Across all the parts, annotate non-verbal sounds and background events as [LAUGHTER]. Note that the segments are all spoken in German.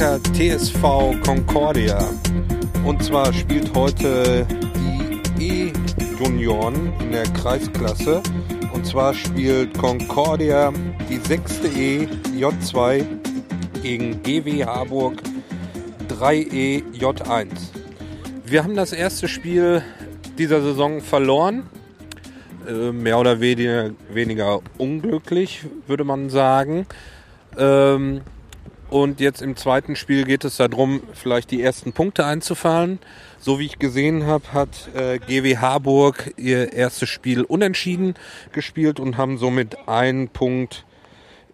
Wandsbeker TSV Concordia. Und zwar spielt heute die E-Junioren in der Kreisklasse. Und zwar spielt Concordia die 6. E J2 gegen GW Harburg 3E J1. Wir haben das erste Spiel dieser Saison verloren. Äh, mehr oder weniger, weniger unglücklich, würde man sagen. Ähm, und jetzt im zweiten Spiel geht es darum, vielleicht die ersten Punkte einzufahren. So wie ich gesehen habe, hat äh, GW Harburg ihr erstes Spiel unentschieden gespielt und haben somit einen Punkt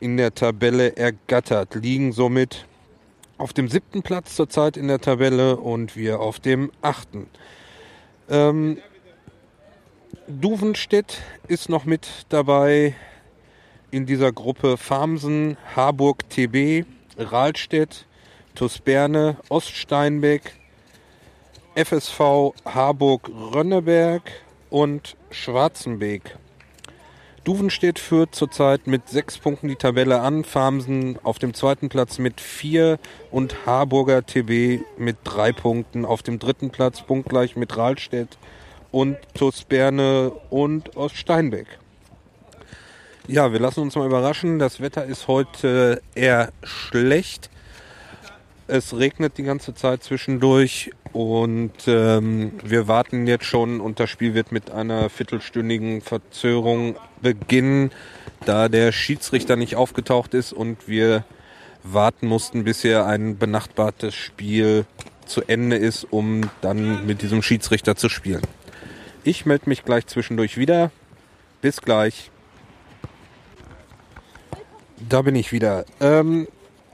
in der Tabelle ergattert, liegen somit auf dem siebten Platz zurzeit in der Tabelle und wir auf dem achten. Ähm, Duvenstedt ist noch mit dabei in dieser Gruppe Farmsen, Harburg TB, Rahlstedt, Tusberne, Oststeinbeck, FSV Harburg Rönneberg und Schwarzenbeek. Duvenstedt führt zurzeit mit sechs Punkten die Tabelle an, Farmsen auf dem zweiten Platz mit vier und Harburger TB mit drei Punkten auf dem dritten Platz, punktgleich mit Rahlstedt und TuS Berne und Oststeinbeck. Ja, wir lassen uns mal überraschen. Das Wetter ist heute eher schlecht. Es regnet die ganze Zeit zwischendurch und ähm, wir warten jetzt schon und das Spiel wird mit einer viertelstündigen Verzögerung beginnen, da der Schiedsrichter nicht aufgetaucht ist und wir warten mussten, bis hier ein benachbartes Spiel zu Ende ist, um dann mit diesem Schiedsrichter zu spielen. Ich melde mich gleich zwischendurch wieder. Bis gleich. Da bin ich wieder. Ähm,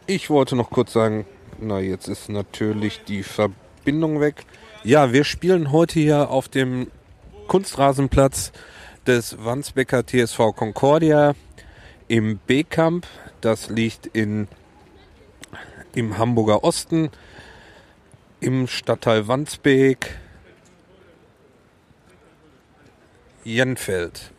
ich wollte noch kurz sagen, na jetzt ist natürlich die Verbindung weg. Ja, wir spielen heute hier auf dem Kunstrasenplatz des Wandsbecker TSV Concordia im B-Camp. Das liegt in, im Hamburger Osten, im Stadtteil Wandsbek Jenfeld.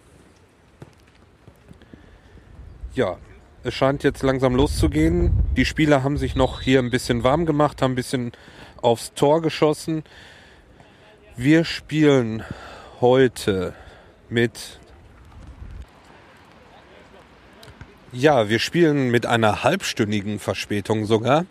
Ja, es scheint jetzt langsam loszugehen. Die Spieler haben sich noch hier ein bisschen warm gemacht, haben ein bisschen aufs Tor geschossen. Wir spielen heute mit Ja, wir spielen mit einer halbstündigen Verspätung sogar.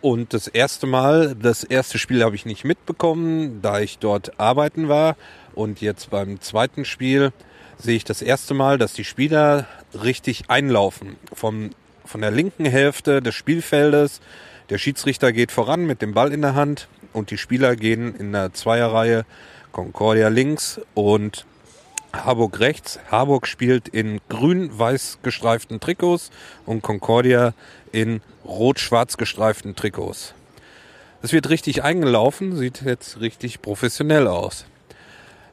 Und das erste Mal, das erste Spiel habe ich nicht mitbekommen, da ich dort arbeiten war. Und jetzt beim zweiten Spiel sehe ich das erste Mal, dass die Spieler richtig einlaufen. Vom, von der linken Hälfte des Spielfeldes. Der Schiedsrichter geht voran mit dem Ball in der Hand und die Spieler gehen in der Zweierreihe Concordia links und Harburg rechts. Harburg spielt in grün-weiß gestreiften Trikots und Concordia in rot-schwarz gestreiften Trikots. Es wird richtig eingelaufen, sieht jetzt richtig professionell aus.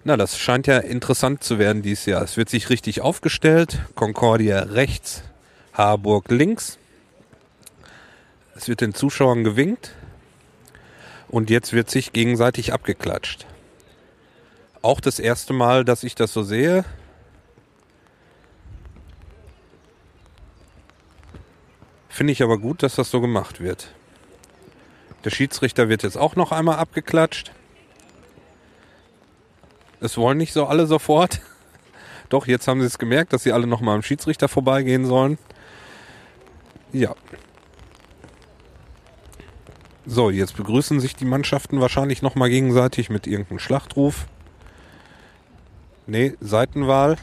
Na, das scheint ja interessant zu werden dieses Jahr. Es wird sich richtig aufgestellt. Concordia rechts, Harburg links. Es wird den Zuschauern gewinkt. Und jetzt wird sich gegenseitig abgeklatscht. Auch das erste Mal, dass ich das so sehe. Finde ich aber gut, dass das so gemacht wird. Der Schiedsrichter wird jetzt auch noch einmal abgeklatscht. Es wollen nicht so alle sofort. [LAUGHS] Doch, jetzt haben sie es gemerkt, dass sie alle nochmal am Schiedsrichter vorbeigehen sollen. Ja. So, jetzt begrüßen sich die Mannschaften wahrscheinlich nochmal gegenseitig mit irgendeinem Schlachtruf. Nee, Seitenwahl.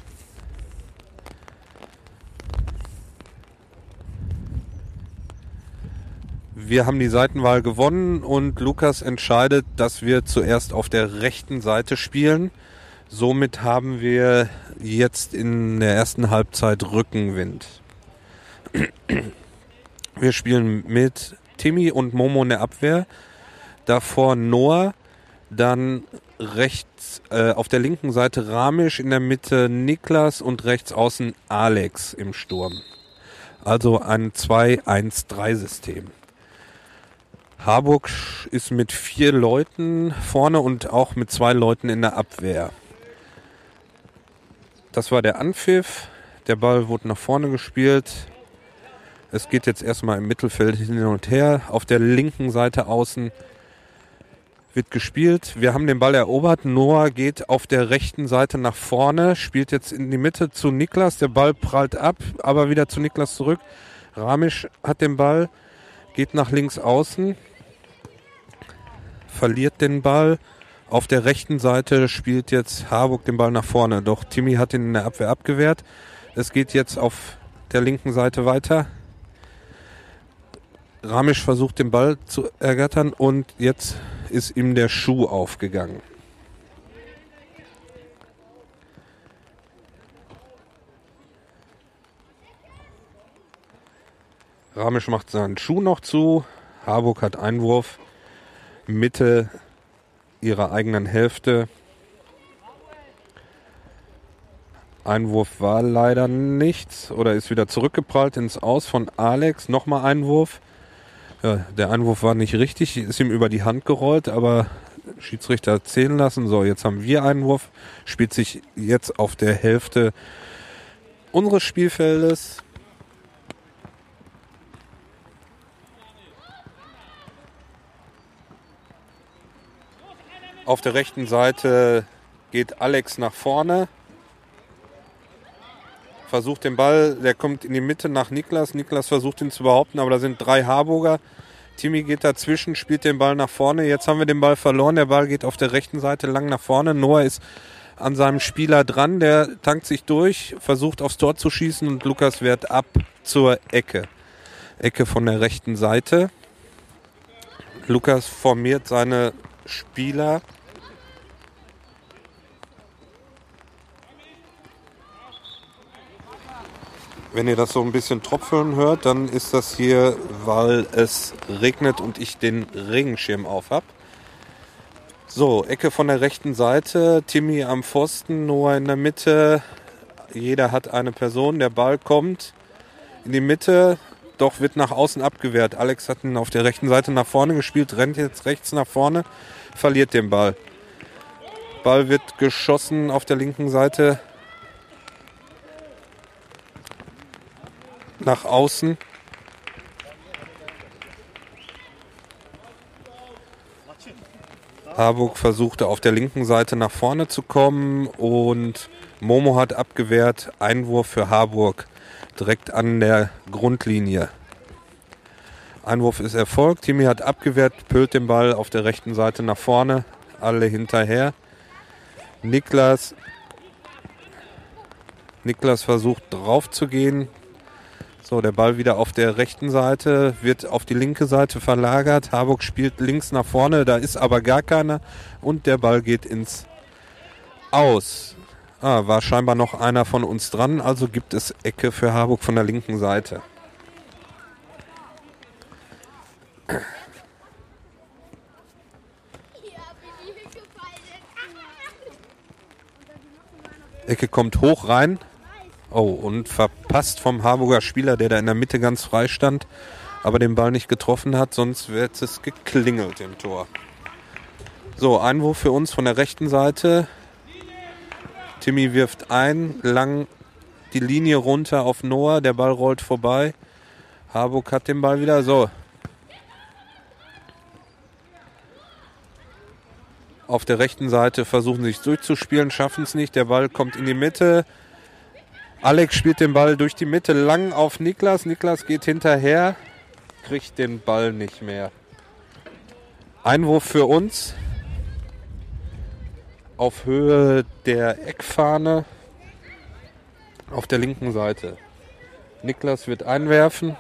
Wir haben die Seitenwahl gewonnen und Lukas entscheidet, dass wir zuerst auf der rechten Seite spielen. Somit haben wir jetzt in der ersten Halbzeit Rückenwind. Wir spielen mit Timmy und Momo in der Abwehr. Davor Noah, dann rechts äh, auf der linken Seite Ramisch, in der Mitte Niklas und rechts außen Alex im Sturm. Also ein 2-1-3-System. Harburg ist mit vier Leuten vorne und auch mit zwei Leuten in der Abwehr. Das war der Anpfiff. Der Ball wurde nach vorne gespielt. Es geht jetzt erstmal im Mittelfeld hin und her. Auf der linken Seite außen wird gespielt. Wir haben den Ball erobert. Noah geht auf der rechten Seite nach vorne, spielt jetzt in die Mitte zu Niklas. Der Ball prallt ab, aber wieder zu Niklas zurück. Ramisch hat den Ball, geht nach links außen, verliert den Ball. Auf der rechten Seite spielt jetzt Harburg den Ball nach vorne. Doch Timmy hat ihn in der Abwehr abgewehrt. Es geht jetzt auf der linken Seite weiter. Ramisch versucht den Ball zu ergattern und jetzt ist ihm der Schuh aufgegangen. Ramisch macht seinen Schuh noch zu. Harburg hat Einwurf. Mitte ihrer eigenen Hälfte. Einwurf war leider nichts oder ist wieder zurückgeprallt ins Aus von Alex. Nochmal Einwurf. Ja, der Einwurf war nicht richtig, ist ihm über die Hand gerollt, aber Schiedsrichter zählen lassen. So, jetzt haben wir Einwurf. Spielt sich jetzt auf der Hälfte unseres Spielfeldes. Auf der rechten Seite geht Alex nach vorne versucht den Ball, der kommt in die Mitte nach Niklas. Niklas versucht ihn zu behaupten, aber da sind drei Harburger. Timmy geht dazwischen, spielt den Ball nach vorne. Jetzt haben wir den Ball verloren. Der Ball geht auf der rechten Seite lang nach vorne. Noah ist an seinem Spieler dran. Der tankt sich durch, versucht aufs Tor zu schießen und Lukas wehrt ab zur Ecke. Ecke von der rechten Seite. Lukas formiert seine Spieler Wenn ihr das so ein bisschen tropfeln hört, dann ist das hier, weil es regnet und ich den Regenschirm auf habe. So, Ecke von der rechten Seite, Timmy am Pfosten, Noah in der Mitte. Jeder hat eine Person, der Ball kommt in die Mitte, doch wird nach außen abgewehrt. Alex hat ihn auf der rechten Seite nach vorne gespielt, rennt jetzt rechts nach vorne, verliert den Ball. Ball wird geschossen auf der linken Seite nach außen. Harburg versuchte auf der linken Seite nach vorne zu kommen und Momo hat abgewehrt. Einwurf für Harburg direkt an der Grundlinie. Einwurf ist erfolgt. Timmy hat abgewehrt, pölt den Ball auf der rechten Seite nach vorne. Alle hinterher. Niklas, Niklas versucht drauf zu gehen, so, der Ball wieder auf der rechten Seite, wird auf die linke Seite verlagert. Harburg spielt links nach vorne, da ist aber gar keiner. Und der Ball geht ins Aus. Ah, war scheinbar noch einer von uns dran, also gibt es Ecke für Harburg von der linken Seite. Ecke kommt hoch rein. Oh, und verpasst vom Harburger Spieler, der da in der Mitte ganz frei stand, aber den Ball nicht getroffen hat, sonst wäre es geklingelt im Tor. So, Einwurf für uns von der rechten Seite. Timmy wirft ein, lang die Linie runter auf Noah, der Ball rollt vorbei. Harburg hat den Ball wieder. So. Auf der rechten Seite versuchen sich durchzuspielen, schaffen es nicht. Der Ball kommt in die Mitte. Alex spielt den Ball durch die Mitte lang auf Niklas. Niklas geht hinterher, kriegt den Ball nicht mehr. Einwurf für uns auf Höhe der Eckfahne auf der linken Seite. Niklas wird einwerfen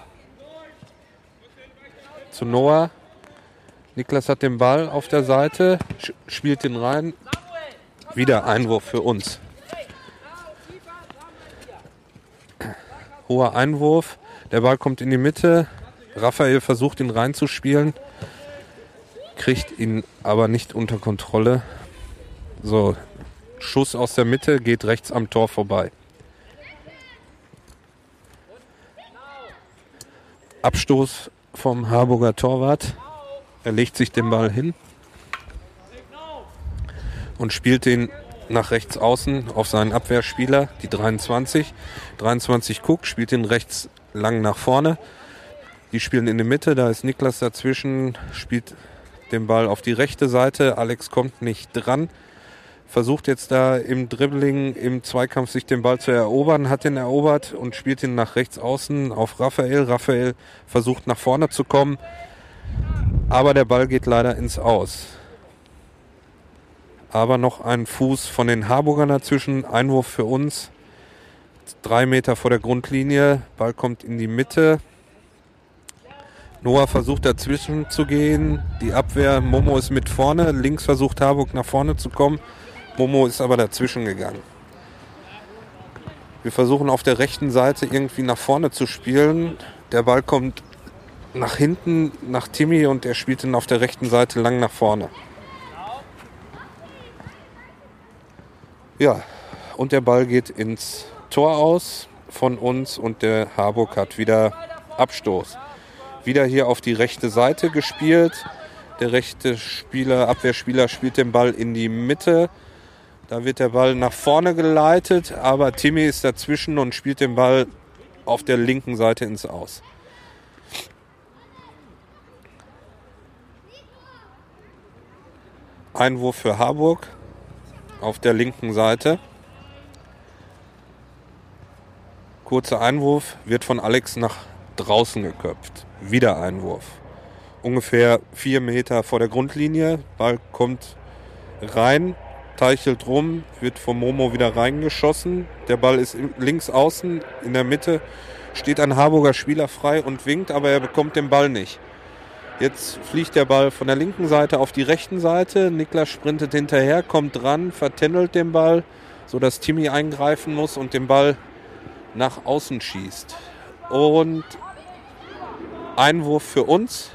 zu Noah. Niklas hat den Ball auf der Seite, spielt den rein. Wieder Einwurf für uns. hoher Einwurf. Der Ball kommt in die Mitte. Raphael versucht ihn reinzuspielen, kriegt ihn aber nicht unter Kontrolle. So, Schuss aus der Mitte geht rechts am Tor vorbei. Abstoß vom Harburger Torwart. Er legt sich den Ball hin und spielt den nach rechts außen auf seinen Abwehrspieler, die 23. 23 guckt, spielt ihn rechts lang nach vorne. Die spielen in der Mitte, da ist Niklas dazwischen, spielt den Ball auf die rechte Seite. Alex kommt nicht dran. Versucht jetzt da im Dribbling, im Zweikampf sich den Ball zu erobern, hat ihn erobert und spielt ihn nach rechts außen auf Raphael. Raphael versucht nach vorne zu kommen, aber der Ball geht leider ins Aus. Aber noch ein Fuß von den Harburgern dazwischen. Einwurf für uns. Drei Meter vor der Grundlinie. Ball kommt in die Mitte. Noah versucht dazwischen zu gehen. Die Abwehr, Momo ist mit vorne. Links versucht Harburg nach vorne zu kommen. Momo ist aber dazwischen gegangen. Wir versuchen auf der rechten Seite irgendwie nach vorne zu spielen. Der Ball kommt nach hinten, nach Timmy und er spielt ihn auf der rechten Seite lang nach vorne. Ja, und der Ball geht ins Tor aus von uns und der Harburg hat wieder Abstoß. Wieder hier auf die rechte Seite gespielt. Der rechte Spieler, Abwehrspieler spielt den Ball in die Mitte. Da wird der Ball nach vorne geleitet, aber Timmy ist dazwischen und spielt den Ball auf der linken Seite ins Aus. Einwurf für Harburg auf der linken Seite. Kurzer Einwurf wird von Alex nach draußen geköpft. Wieder Einwurf. Ungefähr vier Meter vor der Grundlinie. Ball kommt rein, teichelt rum, wird vom Momo wieder reingeschossen. Der Ball ist links außen, in der Mitte steht ein Harburger Spieler frei und winkt, aber er bekommt den Ball nicht. Jetzt fliegt der Ball von der linken Seite auf die rechten Seite. Niklas sprintet hinterher, kommt dran, vertändelt den Ball, sodass Timmy eingreifen muss und den Ball nach außen schießt. Und Einwurf für uns.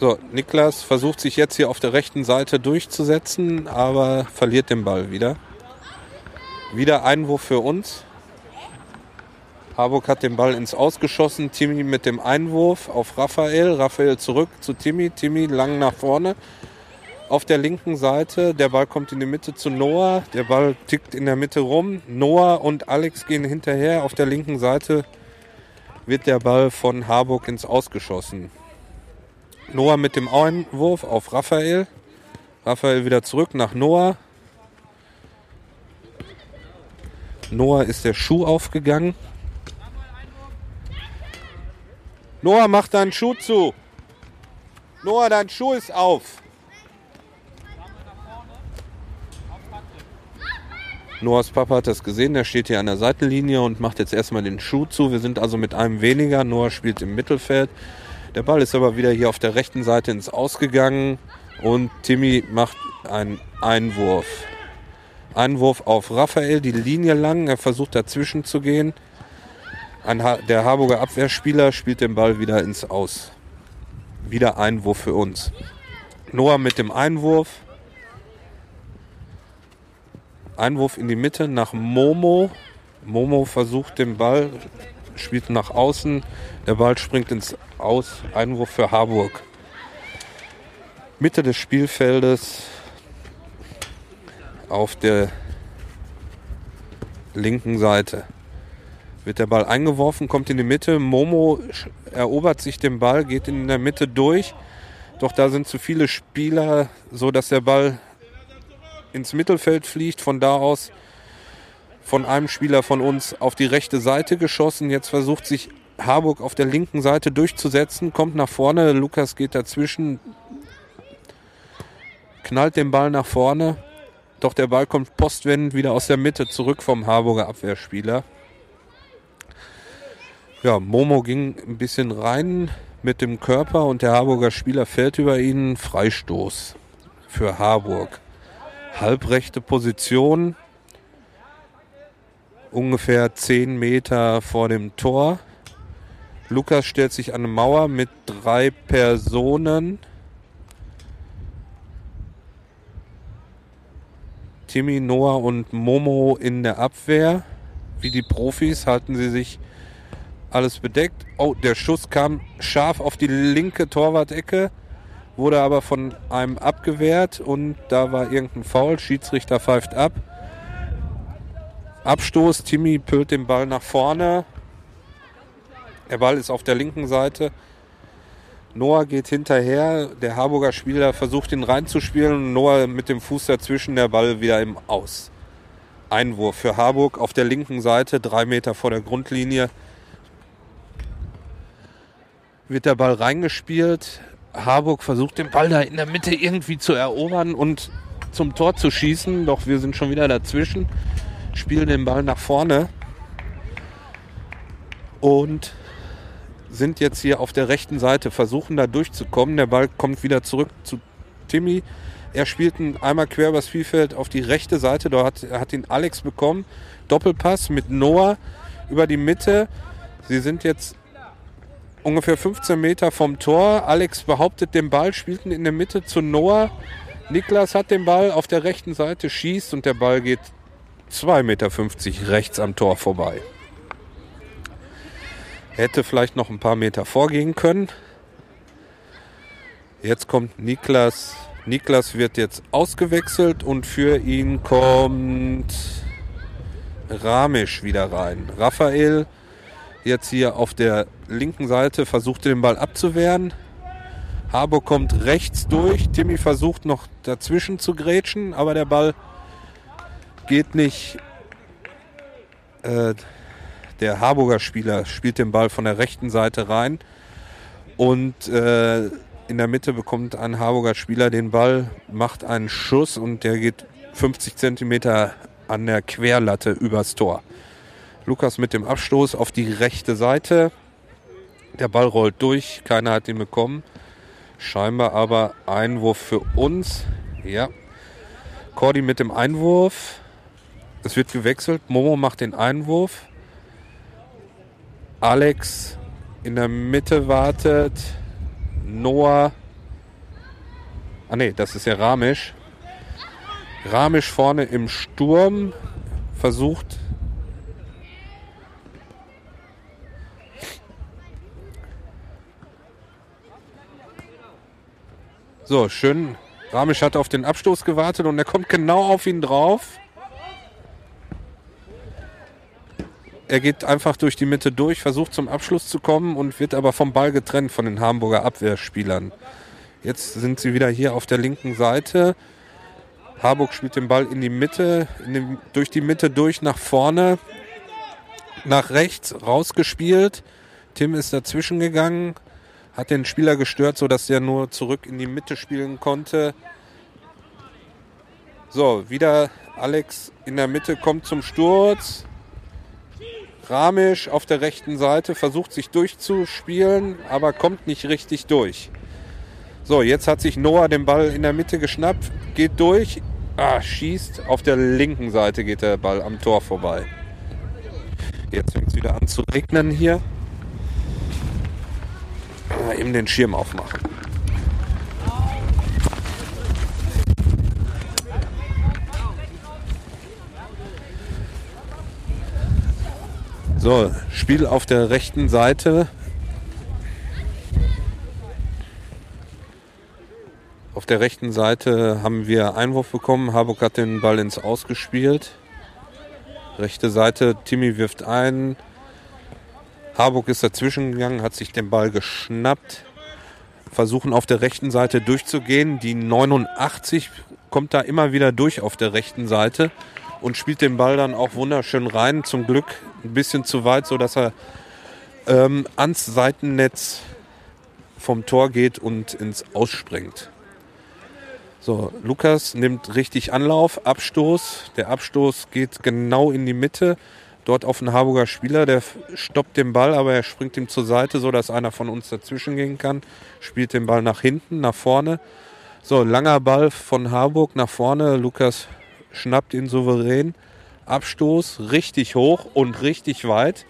So, Niklas versucht sich jetzt hier auf der rechten Seite durchzusetzen, aber verliert den Ball wieder. Wieder Einwurf für uns. Harburg hat den Ball ins Ausgeschossen. Timmy mit dem Einwurf auf Raphael. Raphael zurück zu Timmy. Timmy lang nach vorne. Auf der linken Seite, der Ball kommt in die Mitte zu Noah. Der Ball tickt in der Mitte rum. Noah und Alex gehen hinterher. Auf der linken Seite wird der Ball von Harburg ins Ausgeschossen. Noah mit dem Einwurf auf Raphael. Raphael wieder zurück nach Noah. Noah ist der Schuh aufgegangen. Noah, mach deinen Schuh zu. Noah, dein Schuh ist auf. Noahs Papa hat das gesehen, der steht hier an der Seitenlinie und macht jetzt erstmal den Schuh zu. Wir sind also mit einem weniger. Noah spielt im Mittelfeld. Der Ball ist aber wieder hier auf der rechten Seite ins Ausgegangen und Timmy macht einen Einwurf. Einwurf auf Raphael, die Linie lang. Er versucht dazwischen zu gehen. Ein ha der Harburger Abwehrspieler spielt den Ball wieder ins Aus. Wieder Einwurf für uns. Noah mit dem Einwurf. Einwurf in die Mitte nach Momo. Momo versucht den Ball, spielt nach außen. Der Ball springt ins Aus. Einwurf für Harburg. Mitte des Spielfeldes auf der linken Seite wird der Ball eingeworfen, kommt in die Mitte. Momo erobert sich den Ball, geht in der Mitte durch. Doch da sind zu viele Spieler, so dass der Ball ins Mittelfeld fliegt. Von da aus von einem Spieler von uns auf die rechte Seite geschossen. Jetzt versucht sich Harburg auf der linken Seite durchzusetzen, kommt nach vorne. Lukas geht dazwischen, knallt den Ball nach vorne. Doch der Ball kommt postwendend wieder aus der Mitte zurück vom Harburger Abwehrspieler. Ja, Momo ging ein bisschen rein mit dem Körper und der Harburger Spieler fällt über ihn. Freistoß für Harburg. Halbrechte Position, ungefähr 10 Meter vor dem Tor. Lukas stellt sich an eine Mauer mit drei Personen. Timmy, Noah und Momo in der Abwehr. Wie die Profis halten sie sich alles bedeckt. Oh, der Schuss kam scharf auf die linke Torwart-Ecke, wurde aber von einem abgewehrt und da war irgendein Foul. Schiedsrichter pfeift ab. Abstoß, Timmy pölt den Ball nach vorne. Der Ball ist auf der linken Seite. Noah geht hinterher. Der Harburger Spieler versucht ihn reinzuspielen. Noah mit dem Fuß dazwischen, der Ball wieder im Aus. Einwurf für Harburg auf der linken Seite, drei Meter vor der Grundlinie. Wird der Ball reingespielt. Harburg versucht den Ball da in der Mitte irgendwie zu erobern und zum Tor zu schießen. Doch wir sind schon wieder dazwischen. Spielen den Ball nach vorne. Und sind jetzt hier auf der rechten Seite, versuchen da durchzukommen. Der Ball kommt wieder zurück zu Timmy. Er spielt einmal quer übers Spielfeld auf die rechte Seite. Dort hat, hat ihn Alex bekommen. Doppelpass mit Noah über die Mitte. Sie sind jetzt ungefähr 15 Meter vom Tor. Alex behauptet den Ball, spielt ihn in der Mitte zu Noah. Niklas hat den Ball auf der rechten Seite, schießt und der Ball geht 2,50 Meter rechts am Tor vorbei. Hätte vielleicht noch ein paar Meter vorgehen können. Jetzt kommt Niklas Niklas wird jetzt ausgewechselt und für ihn kommt Ramisch wieder rein. Raphael jetzt hier auf der linken Seite versucht den Ball abzuwehren. Harburg kommt rechts durch. Timmy versucht noch dazwischen zu grätschen, aber der Ball geht nicht. Äh, der Harburger Spieler spielt den Ball von der rechten Seite rein und äh, in der Mitte bekommt ein Harburger Spieler den Ball, macht einen Schuss und der geht 50 Zentimeter an der Querlatte übers Tor. Lukas mit dem Abstoß auf die rechte Seite. Der Ball rollt durch, keiner hat ihn bekommen. Scheinbar aber Einwurf für uns. Ja. Cordy mit dem Einwurf. Es wird gewechselt. Momo macht den Einwurf. Alex in der Mitte wartet. Noah. Ah ne, das ist ja Ramisch. Ramisch vorne im Sturm versucht. So, schön. Ramisch hat auf den Abstoß gewartet und er kommt genau auf ihn drauf. Er geht einfach durch die Mitte durch, versucht zum Abschluss zu kommen und wird aber vom Ball getrennt von den Hamburger Abwehrspielern. Jetzt sind sie wieder hier auf der linken Seite. Harburg spielt den Ball in die Mitte, in den, durch die Mitte durch nach vorne, nach rechts rausgespielt. Tim ist dazwischen gegangen, hat den Spieler gestört, sodass der nur zurück in die Mitte spielen konnte. So, wieder Alex in der Mitte kommt zum Sturz. Ramisch auf der rechten Seite versucht sich durchzuspielen, aber kommt nicht richtig durch. So, jetzt hat sich Noah den Ball in der Mitte geschnappt, geht durch, ah, schießt. Auf der linken Seite geht der Ball am Tor vorbei. Jetzt fängt es wieder an zu regnen hier. Mal eben den Schirm aufmachen. So, Spiel auf der rechten Seite. Auf der rechten Seite haben wir Einwurf bekommen. Harburg hat den Ball ins Ausgespielt. Rechte Seite, Timmy wirft ein. Harburg ist dazwischen gegangen, hat sich den Ball geschnappt. Versuchen auf der rechten Seite durchzugehen. Die 89 kommt da immer wieder durch auf der rechten Seite und spielt den Ball dann auch wunderschön rein. Zum Glück ein bisschen zu weit, sodass er ähm, ans Seitennetz vom Tor geht und ins Ausspringt. So, Lukas nimmt richtig Anlauf, Abstoß. Der Abstoß geht genau in die Mitte. Dort auf den Harburger Spieler, der stoppt den Ball, aber er springt ihm zur Seite, sodass einer von uns dazwischen gehen kann. Spielt den Ball nach hinten, nach vorne. So, langer Ball von Harburg nach vorne. Lukas schnappt ihn souverän. Abstoß richtig hoch und richtig weit.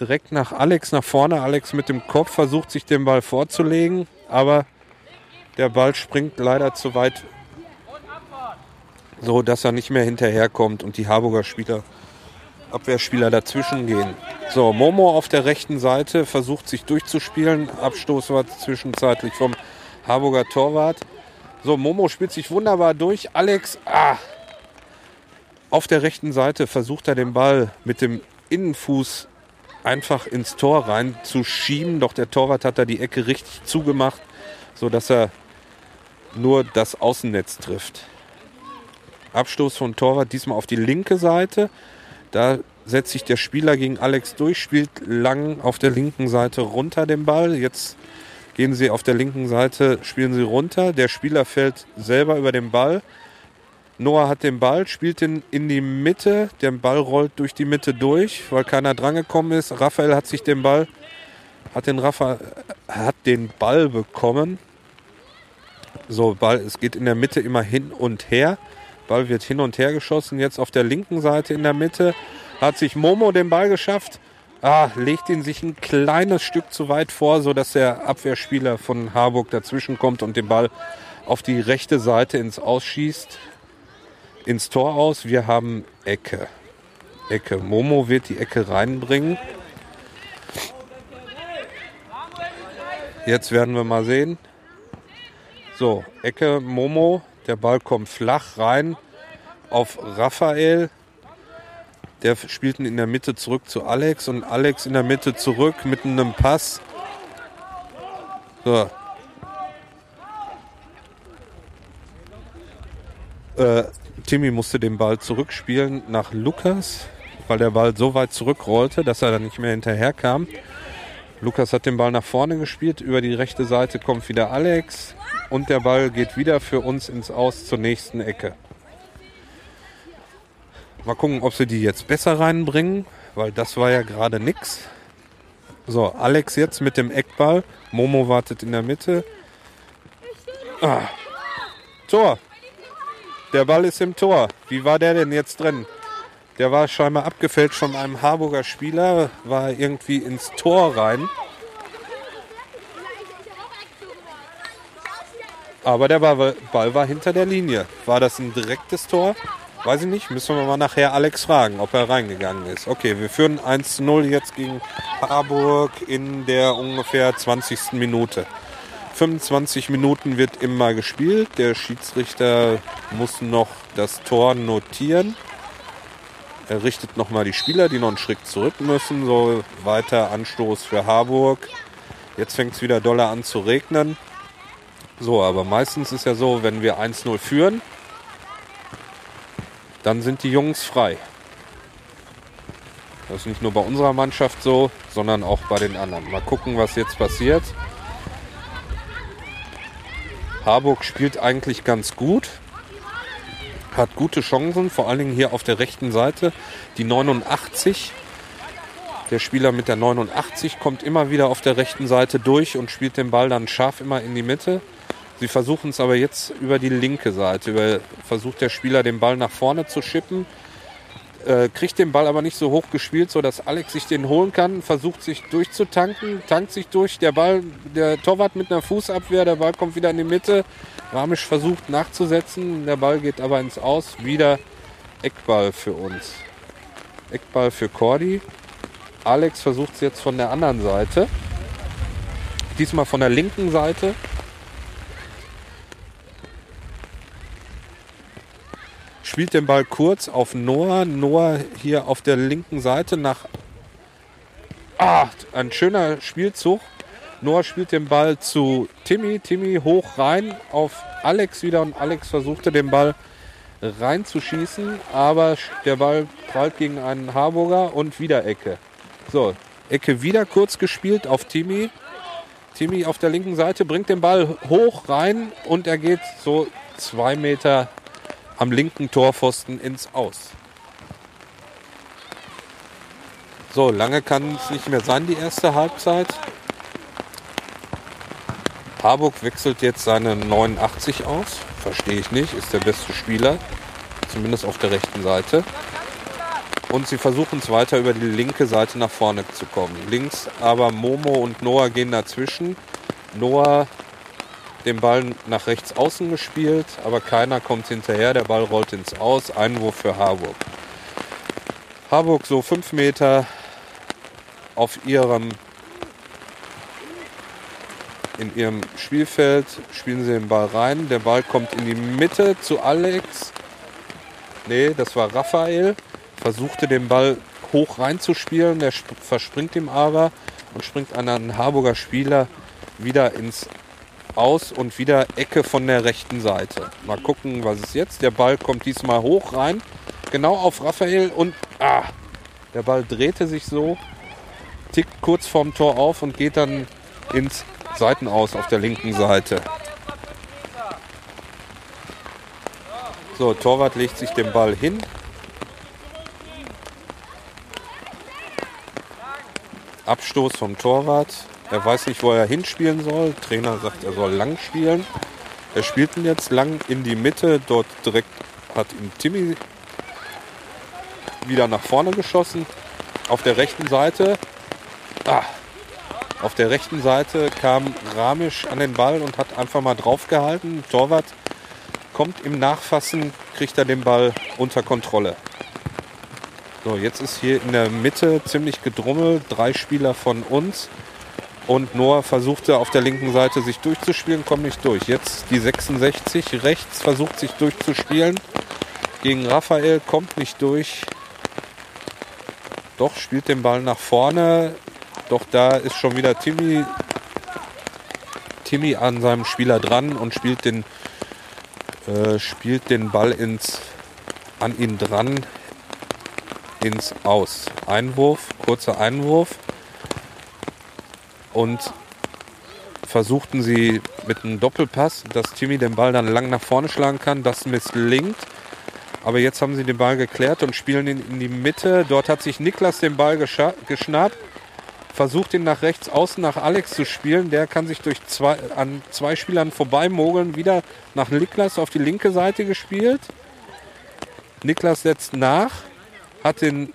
Direkt nach Alex nach vorne. Alex mit dem Kopf versucht sich den Ball vorzulegen, aber der Ball springt leider zu weit, so dass er nicht mehr hinterherkommt und die Harburger Spieler, Abwehrspieler dazwischen gehen. So, Momo auf der rechten Seite versucht sich durchzuspielen. Abstoß war zwischenzeitlich vom Harburger Torwart. So, Momo spielt sich wunderbar durch. Alex, ah, Auf der rechten Seite versucht er den Ball mit dem Innenfuß einfach ins Tor rein zu schieben. Doch der Torwart hat da die Ecke richtig zugemacht, sodass er nur das Außennetz trifft. Abstoß von Torwart diesmal auf die linke Seite. Da setzt sich der Spieler gegen Alex durch, spielt lang auf der linken Seite runter den Ball. Jetzt gehen sie auf der linken Seite, spielen sie runter. Der Spieler fällt selber über den Ball. Noah hat den Ball, spielt ihn in die Mitte. Der Ball rollt durch die Mitte durch, weil keiner drangekommen ist. Raphael hat sich den Ball, hat den Raphael, hat den Ball bekommen. So, Ball, es geht in der Mitte immer hin und her. Ball wird hin und her geschossen. Jetzt auf der linken Seite in der Mitte hat sich Momo den Ball geschafft. Ah, legt ihn sich ein kleines Stück zu weit vor, sodass der Abwehrspieler von Harburg dazwischen kommt und den Ball auf die rechte Seite ins Ausschießt, ins Tor aus. Wir haben Ecke. Ecke. Momo wird die Ecke reinbringen. Jetzt werden wir mal sehen. So, Ecke Momo. Der Ball kommt flach rein auf Raphael. Der spielt ihn in der Mitte zurück zu Alex und Alex in der Mitte zurück mit einem Pass. So. Äh, Timmy musste den Ball zurückspielen nach Lukas, weil der Ball so weit zurückrollte, dass er dann nicht mehr hinterherkam. Lukas hat den Ball nach vorne gespielt. Über die rechte Seite kommt wieder Alex. Und der Ball geht wieder für uns ins Aus zur nächsten Ecke. Mal gucken, ob sie die jetzt besser reinbringen, weil das war ja gerade nix. So, Alex jetzt mit dem Eckball. Momo wartet in der Mitte. Ah. Tor. Der Ball ist im Tor. Wie war der denn jetzt drin? Der war scheinbar abgefälscht von einem Harburger Spieler, war irgendwie ins Tor rein. Aber der Ball war hinter der Linie. War das ein direktes Tor? Weiß ich nicht. Müssen wir mal nachher Alex fragen, ob er reingegangen ist. Okay, wir führen 1 zu 0 jetzt gegen Harburg in der ungefähr 20. Minute. 25 Minuten wird immer gespielt. Der Schiedsrichter muss noch das Tor notieren. Er richtet nochmal die Spieler, die noch einen Schritt zurück müssen. So weiter Anstoß für Harburg. Jetzt fängt es wieder doller an zu regnen. So, aber meistens ist ja so, wenn wir 1-0 führen, dann sind die Jungs frei. Das ist nicht nur bei unserer Mannschaft so, sondern auch bei den anderen. Mal gucken, was jetzt passiert. Harburg spielt eigentlich ganz gut, hat gute Chancen, vor allen Dingen hier auf der rechten Seite. Die 89, der Spieler mit der 89 kommt immer wieder auf der rechten Seite durch und spielt den Ball dann scharf immer in die Mitte. Sie versuchen es aber jetzt über die linke Seite. Über, versucht der Spieler den Ball nach vorne zu schippen. Äh, kriegt den Ball aber nicht so hoch gespielt, sodass Alex sich den holen kann. Versucht sich durchzutanken, tankt sich durch. Der Ball, der Torwart mit einer Fußabwehr, der Ball kommt wieder in die Mitte. Ramisch versucht nachzusetzen. Der Ball geht aber ins Aus. Wieder Eckball für uns. Eckball für Cordy. Alex versucht es jetzt von der anderen Seite. Diesmal von der linken Seite. Spielt den Ball kurz auf Noah. Noah hier auf der linken Seite nach. Ah, ein schöner Spielzug. Noah spielt den Ball zu Timmy. Timmy hoch rein auf Alex wieder und Alex versuchte den Ball reinzuschießen, aber der Ball prallt gegen einen Harburger und wieder Ecke. So, Ecke wieder kurz gespielt auf Timmy. Timmy auf der linken Seite bringt den Ball hoch rein und er geht so zwei Meter am linken Torpfosten ins Aus. So, lange kann es nicht mehr sein, die erste Halbzeit. Harburg wechselt jetzt seine 89 aus. Verstehe ich nicht, ist der beste Spieler. Zumindest auf der rechten Seite. Und sie versuchen es weiter über die linke Seite nach vorne zu kommen. Links aber Momo und Noah gehen dazwischen. Noah den Ball nach rechts außen gespielt, aber keiner kommt hinterher. Der Ball rollt ins Aus. Einwurf für Harburg. Harburg so fünf Meter auf ihrem in ihrem Spielfeld spielen sie den Ball rein. Der Ball kommt in die Mitte zu Alex. Nee, das war Raphael. Versuchte den Ball hoch reinzuspielen. Der verspringt ihm aber und springt an einen Harburger Spieler wieder ins Aus und wieder Ecke von der rechten Seite. Mal gucken, was ist jetzt. Der Ball kommt diesmal hoch rein. Genau auf Raphael und ah, der Ball drehte sich so, tickt kurz vorm Tor auf und geht dann ins Seitenaus auf der linken Seite. So, Torwart legt sich den Ball hin. Abstoß vom Torwart. Er weiß nicht, wo er hinspielen soll. Trainer sagt, er soll lang spielen. Er spielt ihn jetzt lang in die Mitte. Dort direkt hat ihm Timmy wieder nach vorne geschossen. Auf der rechten Seite. Ah, auf der rechten Seite kam Ramisch an den Ball und hat einfach mal draufgehalten. Torwart kommt im Nachfassen, kriegt er den Ball unter Kontrolle. So, jetzt ist hier in der Mitte ziemlich gedrummelt. Drei Spieler von uns. Und Noah versuchte auf der linken Seite sich durchzuspielen, kommt nicht durch. Jetzt die 66 rechts versucht sich durchzuspielen. Gegen Raphael kommt nicht durch. Doch spielt den Ball nach vorne. Doch da ist schon wieder Timmy, Timmy an seinem Spieler dran und spielt den äh, spielt den Ball ins, an ihn dran ins Aus. Einwurf, kurzer Einwurf. Und versuchten sie mit einem Doppelpass, dass Timmy den Ball dann lang nach vorne schlagen kann. Das misslingt. Aber jetzt haben sie den Ball geklärt und spielen ihn in die Mitte. Dort hat sich Niklas den Ball geschnappt versucht ihn nach rechts außen nach Alex zu spielen. Der kann sich durch zwei, an zwei Spielern vorbeimogeln. Wieder nach Niklas auf die linke Seite gespielt. Niklas setzt nach, hat den,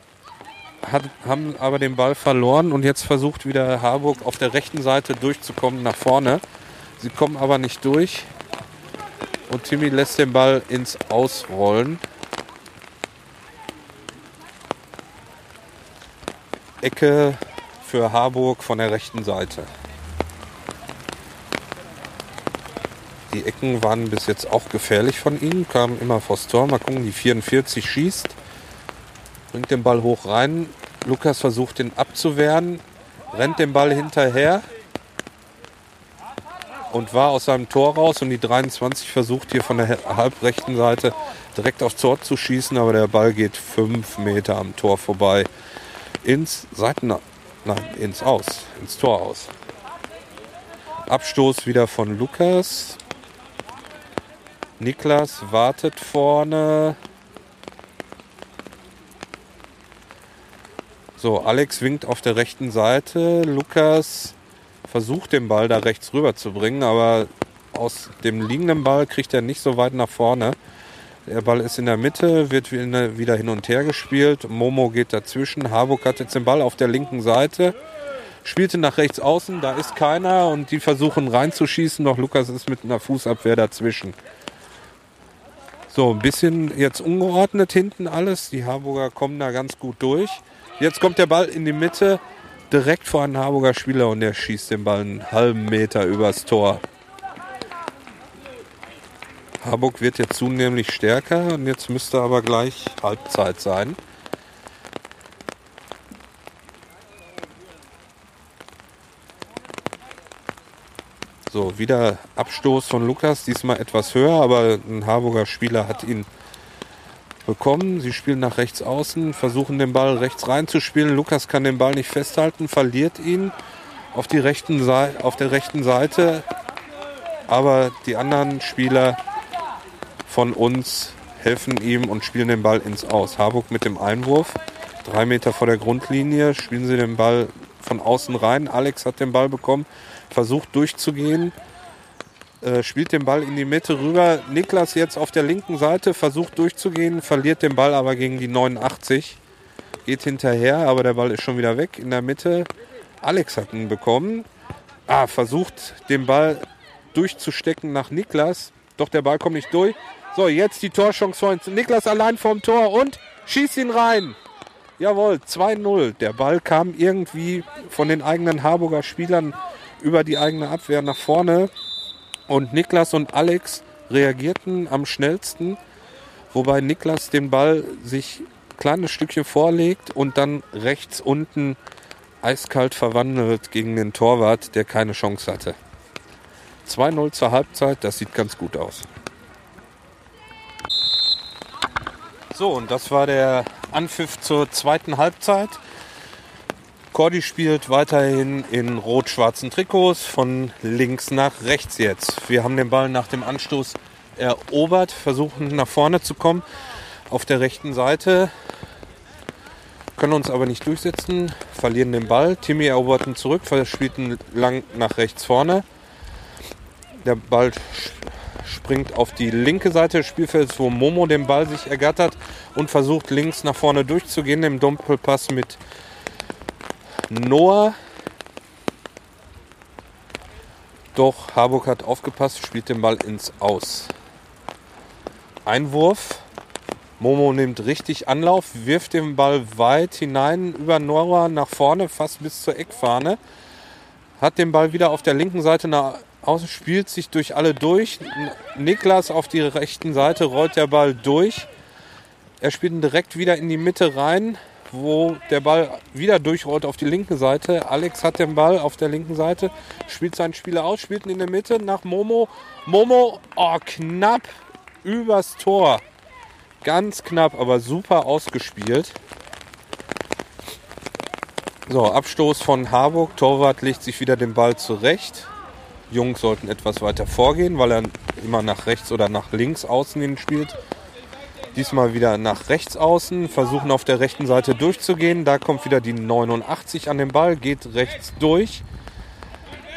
hat, haben aber den Ball verloren und jetzt versucht wieder Harburg auf der rechten Seite durchzukommen nach vorne. Sie kommen aber nicht durch und Timmy lässt den Ball ins Ausrollen. Ecke für Harburg von der rechten Seite. Die Ecken waren bis jetzt auch gefährlich von ihnen, kamen immer vors Tor. Mal gucken, die 44 schießt, bringt den Ball hoch rein. Lukas versucht den abzuwehren, rennt den Ball hinterher und war aus seinem Tor raus. Und die 23 versucht hier von der halbrechten Seite direkt aufs Tor zu schießen, aber der Ball geht fünf Meter am Tor vorbei ins Seiten Nein, ins Aus, ins Tor aus. Abstoß wieder von Lukas. Niklas wartet vorne. So, Alex winkt auf der rechten Seite. Lukas versucht den Ball da rechts rüber zu bringen, aber aus dem liegenden Ball kriegt er nicht so weit nach vorne. Der Ball ist in der Mitte, wird wieder hin und her gespielt. Momo geht dazwischen. Harburg hat jetzt den Ball auf der linken Seite. Spielte nach rechts außen, da ist keiner und die versuchen reinzuschießen. Doch Lukas ist mit einer Fußabwehr dazwischen. So, ein bisschen jetzt ungeordnet hinten alles. Die Harburger kommen da ganz gut durch. Jetzt kommt der Ball in die Mitte, direkt vor einen Harburger Spieler und der schießt den Ball einen halben Meter übers Tor. Harburg wird jetzt zunehmend stärker und jetzt müsste aber gleich Halbzeit sein. So, wieder Abstoß von Lukas, diesmal etwas höher, aber ein Harburger Spieler hat ihn bekommen. Sie spielen nach rechts außen, versuchen den Ball rechts reinzuspielen. Lukas kann den Ball nicht festhalten, verliert ihn auf, die rechten auf der rechten Seite. Aber die anderen Spieler von uns helfen ihm und spielen den Ball ins Aus. Harburg mit dem Einwurf. Drei Meter vor der Grundlinie spielen sie den Ball von außen rein. Alex hat den Ball bekommen, versucht durchzugehen, äh, spielt den Ball in die Mitte rüber. Niklas jetzt auf der linken Seite versucht durchzugehen, verliert den Ball aber gegen die 89. Geht hinterher, aber der Ball ist schon wieder weg in der Mitte. Alex hat ihn bekommen. Ah, versucht den Ball durchzustecken nach Niklas. Doch der Ball kommt nicht durch. So, jetzt die Torchance von Niklas allein vorm Tor und schießt ihn rein. Jawohl, 2-0. Der Ball kam irgendwie von den eigenen Harburger Spielern über die eigene Abwehr nach vorne. Und Niklas und Alex reagierten am schnellsten, wobei Niklas den Ball sich ein kleines Stückchen vorlegt und dann rechts unten eiskalt verwandelt gegen den Torwart, der keine Chance hatte. 2-0 zur Halbzeit, das sieht ganz gut aus. So, und das war der Anpfiff zur zweiten Halbzeit. Cordy spielt weiterhin in rot-schwarzen Trikots von links nach rechts jetzt. Wir haben den Ball nach dem Anstoß erobert, versuchen nach vorne zu kommen auf der rechten Seite, können uns aber nicht durchsetzen, verlieren den Ball. Timmy erobert ihn zurück, spielt ihn lang nach rechts vorne. Der Ball springt auf die linke Seite des Spielfelds, wo Momo den Ball sich ergattert und versucht links nach vorne durchzugehen im Doppelpass mit Noah. Doch Harburg hat aufgepasst, spielt den Ball ins Aus. Einwurf. Momo nimmt richtig Anlauf, wirft den Ball weit hinein über Noah nach vorne, fast bis zur Eckfahne. Hat den Ball wieder auf der linken Seite nach außen, spielt sich durch alle durch. Niklas auf die rechten Seite rollt der Ball durch. Er spielt ihn direkt wieder in die Mitte rein, wo der Ball wieder durchrollt auf die linke Seite. Alex hat den Ball auf der linken Seite, spielt seinen Spieler aus, spielt ihn in der Mitte nach Momo. Momo, oh, knapp übers Tor. Ganz knapp, aber super ausgespielt. So, Abstoß von Harburg. Torwart legt sich wieder den Ball zurecht. Jungs sollten etwas weiter vorgehen, weil er immer nach rechts oder nach links außen hin spielt. Diesmal wieder nach rechts außen, versuchen auf der rechten Seite durchzugehen. Da kommt wieder die 89 an den Ball, geht rechts durch.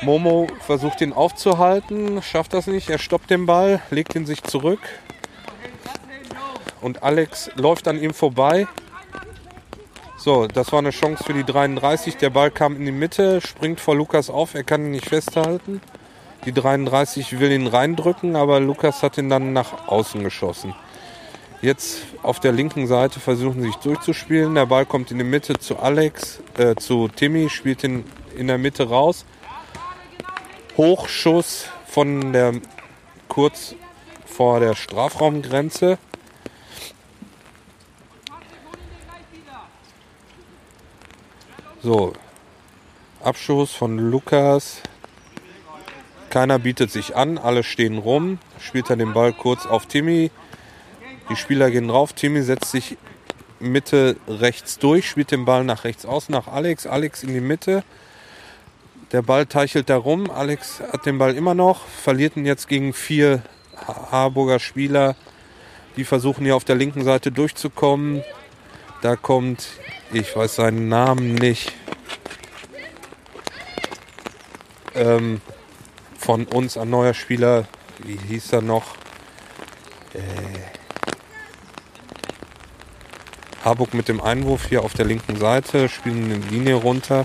Momo versucht ihn aufzuhalten, schafft das nicht. Er stoppt den Ball, legt ihn sich zurück. Und Alex läuft an ihm vorbei. So, das war eine Chance für die 33. Der Ball kam in die Mitte, springt vor Lukas auf, er kann ihn nicht festhalten. Die 33 will ihn reindrücken, aber Lukas hat ihn dann nach außen geschossen. Jetzt auf der linken Seite versuchen sich durchzuspielen. Der Ball kommt in die Mitte zu Alex, äh, zu Timmy, spielt ihn in der Mitte raus. Hochschuss von der kurz vor der Strafraumgrenze. So, Abschuss von Lukas. Keiner bietet sich an, alle stehen rum. Spielt er den Ball kurz auf Timmy. Die Spieler gehen drauf. Timmy setzt sich Mitte rechts durch, spielt den Ball nach rechts aus, nach Alex. Alex in die Mitte. Der Ball teichelt da rum. Alex hat den Ball immer noch, verliert ihn jetzt gegen vier Harburger Spieler. Die versuchen hier auf der linken Seite durchzukommen. Da kommt, ich weiß seinen Namen nicht, ähm, von uns ein neuer Spieler. Wie hieß er noch? Äh, Harburg mit dem Einwurf hier auf der linken Seite, spielen eine Linie runter.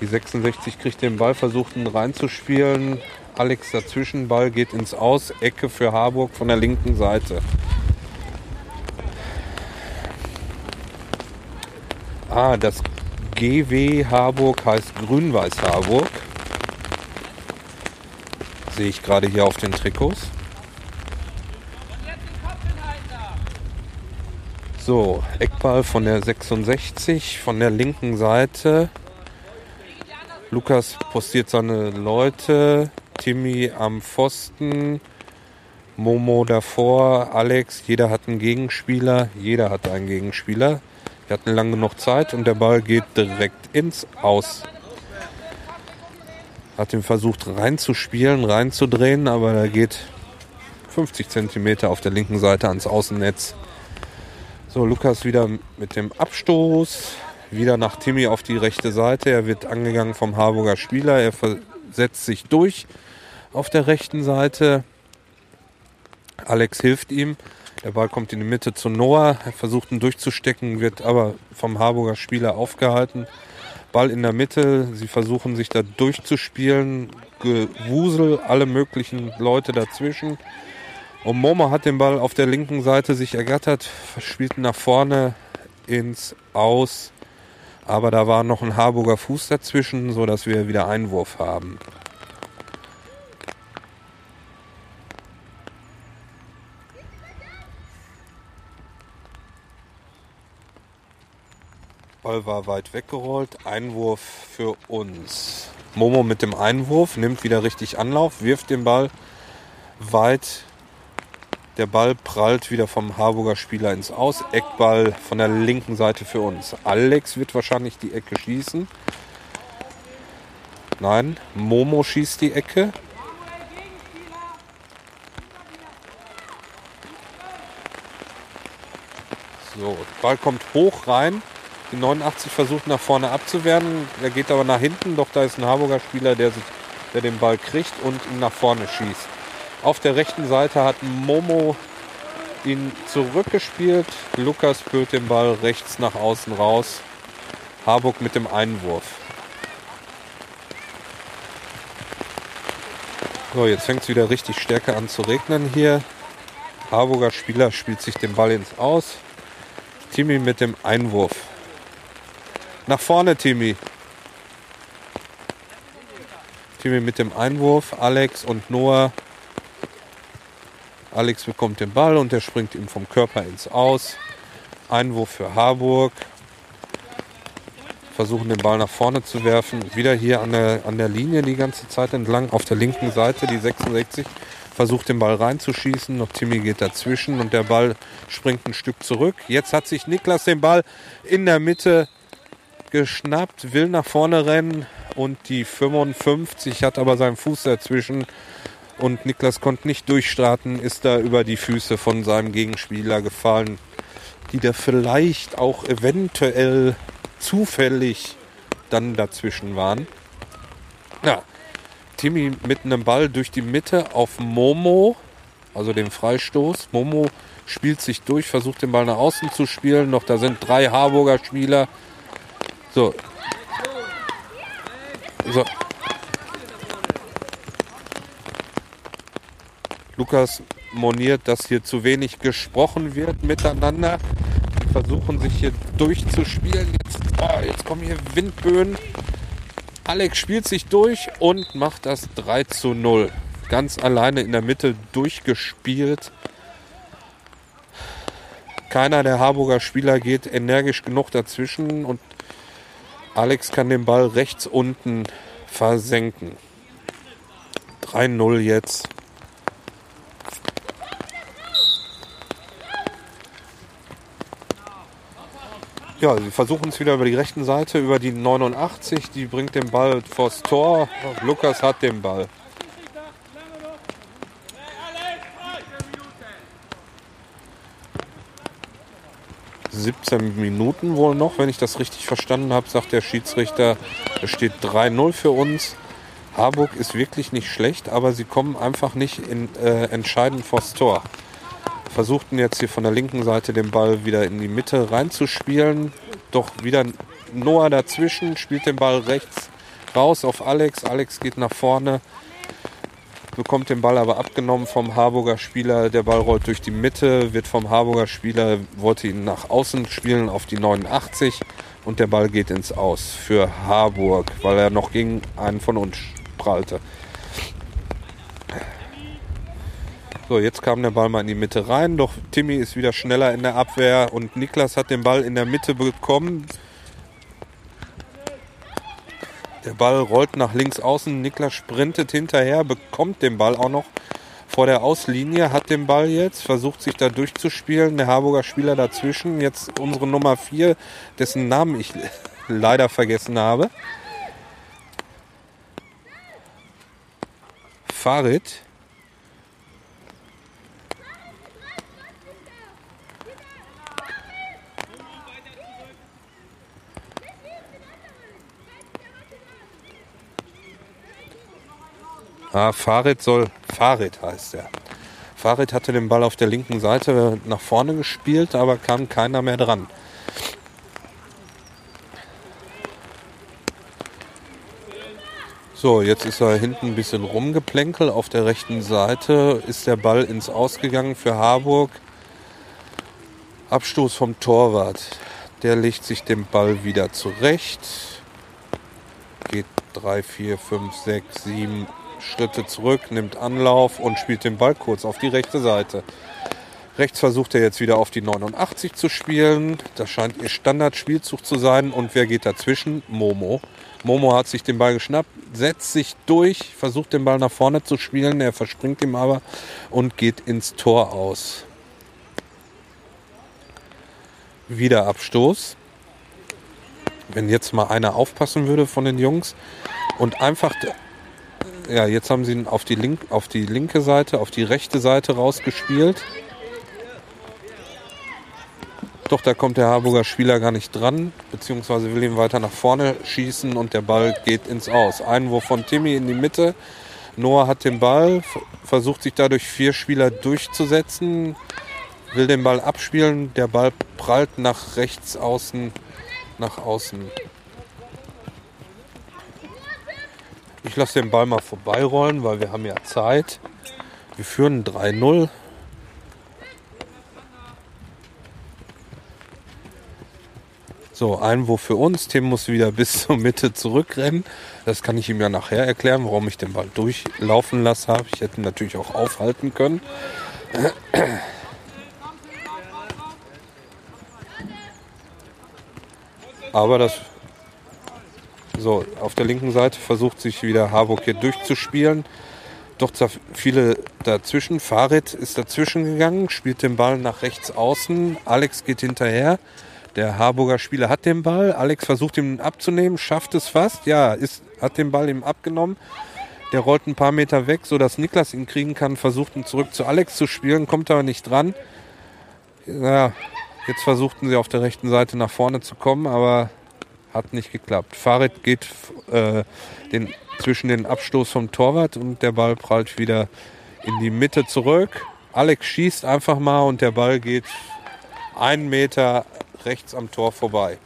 Die 66 kriegt den Ball, versucht ihn reinzuspielen. Alex dazwischen, Ball geht ins Aus, Ecke für Harburg von der linken Seite. Ah, das GW Harburg heißt Grün-Weiß Harburg. Sehe ich gerade hier auf den Trikots. So, Eckball von der 66, von der linken Seite. Lukas postiert seine Leute. Timmy am Pfosten. Momo davor. Alex. Jeder hat einen Gegenspieler. Jeder hat einen Gegenspieler. Wir hatten lange genug Zeit und der Ball geht direkt ins Aus. Hat ihn versucht reinzuspielen, reinzudrehen, aber er geht 50 cm auf der linken Seite ans Außennetz. So, Lukas wieder mit dem Abstoß. Wieder nach Timmy auf die rechte Seite. Er wird angegangen vom Harburger Spieler. Er setzt sich durch auf der rechten Seite. Alex hilft ihm. Der Ball kommt in die Mitte zu Noah. Er versucht ihn durchzustecken, wird aber vom Harburger Spieler aufgehalten. Ball in der Mitte. Sie versuchen sich da durchzuspielen. Gewusel, alle möglichen Leute dazwischen. Und Momo hat den Ball auf der linken Seite sich ergattert, spielt nach vorne ins Aus. Aber da war noch ein Harburger Fuß dazwischen, sodass wir wieder Einwurf haben. Ball war weit weggerollt. Einwurf für uns. Momo mit dem Einwurf nimmt wieder richtig Anlauf, wirft den Ball weit der Ball prallt wieder vom Harburger Spieler ins Aus. Eckball von der linken Seite für uns. Alex wird wahrscheinlich die Ecke schießen. Nein, Momo schießt die Ecke. So, der Ball kommt hoch rein. Die 89 versucht nach vorne abzuwehren. Er geht aber nach hinten. Doch da ist ein Harburger Spieler, der, sich, der den Ball kriegt und ihn nach vorne schießt. Auf der rechten Seite hat Momo ihn zurückgespielt. Lukas führt den Ball rechts nach außen raus. Harburg mit dem Einwurf. So, jetzt fängt es wieder richtig stärker an zu regnen hier. Harburger Spieler spielt sich den Ball ins Aus. Timmy mit dem Einwurf. Nach vorne, Timmy. Timmy mit dem Einwurf. Alex und Noah. Alex bekommt den Ball und der springt ihm vom Körper ins Aus. Einwurf für Harburg. Versuchen den Ball nach vorne zu werfen. Wieder hier an der, an der Linie die ganze Zeit entlang. Auf der linken Seite die 66 versucht den Ball reinzuschießen. Noch Timmy geht dazwischen und der Ball springt ein Stück zurück. Jetzt hat sich Niklas den Ball in der Mitte geschnappt, will nach vorne rennen und die 55 hat aber seinen Fuß dazwischen und Niklas konnte nicht durchstarten, ist da über die Füße von seinem Gegenspieler gefallen, die da vielleicht auch eventuell zufällig dann dazwischen waren. Ja, Timmy mit einem Ball durch die Mitte auf Momo, also den Freistoß. Momo spielt sich durch, versucht den Ball nach außen zu spielen. Noch da sind drei Harburger Spieler. So. So. Lukas moniert, dass hier zu wenig gesprochen wird miteinander. Die versuchen sich hier durchzuspielen. Jetzt, oh, jetzt kommen hier Windböen. Alex spielt sich durch und macht das 3 zu 0. Ganz alleine in der Mitte durchgespielt. Keiner der Harburger Spieler geht energisch genug dazwischen und Alex kann den Ball rechts unten versenken. 3-0 jetzt. Ja, sie versuchen es wieder über die rechten Seite, über die 89. Die bringt den Ball vors Tor. Lukas hat den Ball. ...17 Minuten wohl noch, wenn ich das richtig verstanden habe, sagt der Schiedsrichter. Es steht 3-0 für uns. Harburg ist wirklich nicht schlecht, aber sie kommen einfach nicht in, äh, entscheidend vors Tor versuchten jetzt hier von der linken Seite den Ball wieder in die Mitte reinzuspielen. Doch wieder Noah dazwischen, spielt den Ball rechts raus auf Alex. Alex geht nach vorne, bekommt den Ball aber abgenommen vom Harburger Spieler. Der Ball rollt durch die Mitte, wird vom Harburger Spieler, wollte ihn nach außen spielen auf die 89 und der Ball geht ins Aus für Harburg, weil er noch gegen einen von uns prallte. So, jetzt kam der Ball mal in die Mitte rein. Doch Timmy ist wieder schneller in der Abwehr und Niklas hat den Ball in der Mitte bekommen. Der Ball rollt nach links außen. Niklas sprintet hinterher, bekommt den Ball auch noch vor der Auslinie, hat den Ball jetzt, versucht sich da durchzuspielen. Der Harburger Spieler dazwischen. Jetzt unsere Nummer 4, dessen Namen ich [LAUGHS] leider vergessen habe. Farid Ah, Farid soll. Farid heißt er. Farid hatte den Ball auf der linken Seite nach vorne gespielt, aber kam keiner mehr dran. So, jetzt ist er hinten ein bisschen rumgeplänkelt. Auf der rechten Seite ist der Ball ins Ausgegangen für Harburg. Abstoß vom Torwart. Der legt sich den Ball wieder zurecht. Geht 3, 4, 5, 6, 7, Schritte zurück, nimmt Anlauf und spielt den Ball kurz auf die rechte Seite. Rechts versucht er jetzt wieder auf die 89 zu spielen. Das scheint ihr Standardspielzug zu sein. Und wer geht dazwischen? Momo. Momo hat sich den Ball geschnappt, setzt sich durch, versucht den Ball nach vorne zu spielen. Er verspringt ihm aber und geht ins Tor aus. Wieder Abstoß. Wenn jetzt mal einer aufpassen würde von den Jungs und einfach ja, jetzt haben sie ihn auf die, link, auf die linke Seite, auf die rechte Seite rausgespielt. Doch da kommt der Harburger Spieler gar nicht dran, beziehungsweise will ihn weiter nach vorne schießen und der Ball geht ins Aus. Einwurf von Timmy in die Mitte. Noah hat den Ball, versucht sich dadurch vier Spieler durchzusetzen, will den Ball abspielen. Der Ball prallt nach rechts außen, nach außen. Ich lasse den Ball mal vorbeirollen, weil wir haben ja Zeit. Wir führen 3-0. So, Einwurf für uns. Tim muss wieder [LAUGHS] bis zur Mitte zurückrennen. Das kann ich ihm ja nachher erklären, warum ich den Ball durchlaufen lassen habe. Ich hätte ihn natürlich auch aufhalten können. Aber das so, auf der linken Seite versucht sich wieder Harburg hier durchzuspielen. Doch viele dazwischen. Farid ist dazwischen gegangen, spielt den Ball nach rechts außen. Alex geht hinterher. Der Harburger Spieler hat den Ball. Alex versucht ihn abzunehmen, schafft es fast. Ja, ist, hat den Ball ihm abgenommen. Der rollt ein paar Meter weg, sodass Niklas ihn kriegen kann, versucht ihn zurück zu Alex zu spielen, kommt aber nicht dran. Ja, jetzt versuchten sie auf der rechten Seite nach vorne zu kommen, aber hat nicht geklappt. Farid geht äh, den, zwischen den Abstoß vom Torwart und der Ball prallt wieder in die Mitte zurück. Alex schießt einfach mal und der Ball geht einen Meter rechts am Tor vorbei.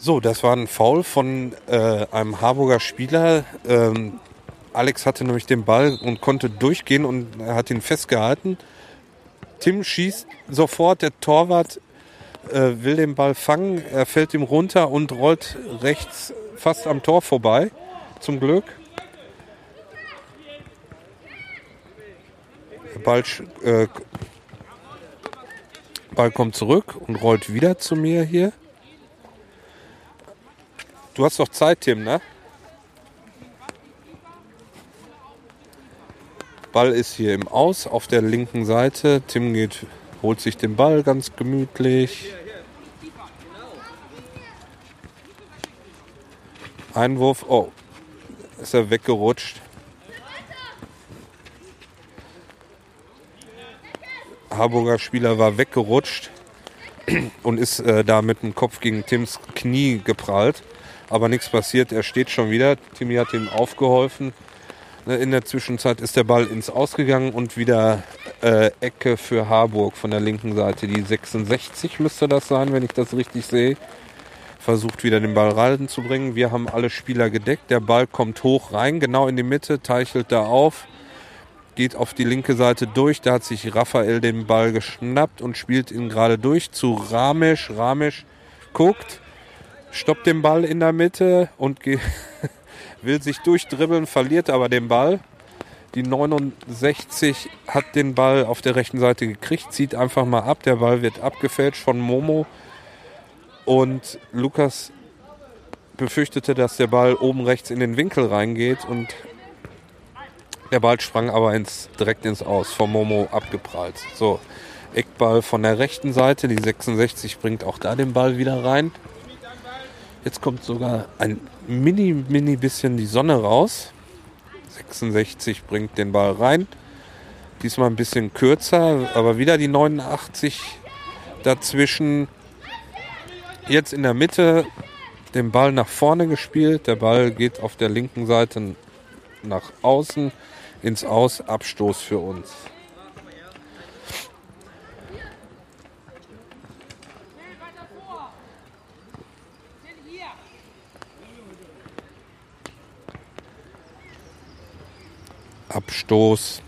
So, das war ein Foul von äh, einem Harburger Spieler. Ähm, Alex hatte nämlich den Ball und konnte durchgehen und er hat ihn festgehalten. Tim schießt sofort, der Torwart äh, will den Ball fangen, er fällt ihm runter und rollt rechts fast am Tor vorbei, zum Glück. Der Ball, äh, Ball kommt zurück und rollt wieder zu mir hier. Du hast doch Zeit, Tim, ne? Ball ist hier im Aus auf der linken Seite. Tim geht, holt sich den Ball ganz gemütlich. Einwurf. Oh, ist er weggerutscht. Harburger Spieler war weggerutscht und ist äh, da mit dem Kopf gegen Tims Knie geprallt aber nichts passiert. Er steht schon wieder. Timmy hat ihm aufgeholfen. Ne, in der Zwischenzeit ist der Ball ins Ausgegangen und wieder äh, Ecke für Harburg von der linken Seite. Die 66 müsste das sein, wenn ich das richtig sehe. Versucht wieder den Ball rein zu bringen. Wir haben alle Spieler gedeckt. Der Ball kommt hoch rein, genau in die Mitte, teichelt da auf, geht auf die linke Seite durch. Da hat sich Raphael den Ball geschnappt und spielt ihn gerade durch zu Ramesh. Ramesh guckt, stoppt den Ball in der Mitte und [LAUGHS] will sich durchdribbeln, verliert aber den Ball. Die 69 hat den Ball auf der rechten Seite gekriegt, zieht einfach mal ab. Der Ball wird abgefälscht von Momo. Und Lukas befürchtete, dass der Ball oben rechts in den Winkel reingeht und der Ball sprang aber ins, direkt ins Aus, von Momo abgeprallt. So, Eckball von der rechten Seite, die 66 bringt auch da den Ball wieder rein. Jetzt kommt sogar ein mini, mini bisschen die Sonne raus. 66 bringt den Ball rein. Diesmal ein bisschen kürzer, aber wieder die 89 dazwischen. Jetzt in der Mitte den Ball nach vorne gespielt. Der Ball geht auf der linken Seite nach außen ins Aus. Abstoß für uns. Abstoß.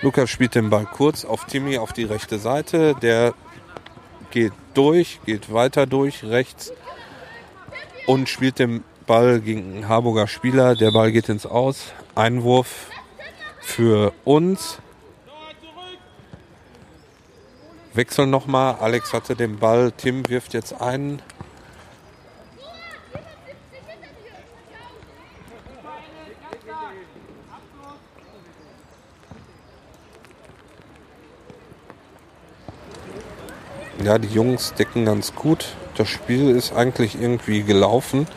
Lukas spielt den Ball kurz auf Timmy auf die rechte Seite. Der geht durch, geht weiter durch, rechts und spielt den Ball gegen einen Harburger Spieler. Der Ball geht ins Aus. Einwurf für uns. Wechsel nochmal. Alex hatte den Ball. Tim wirft jetzt ein. Ja, die Jungs decken ganz gut. Das Spiel ist eigentlich irgendwie gelaufen.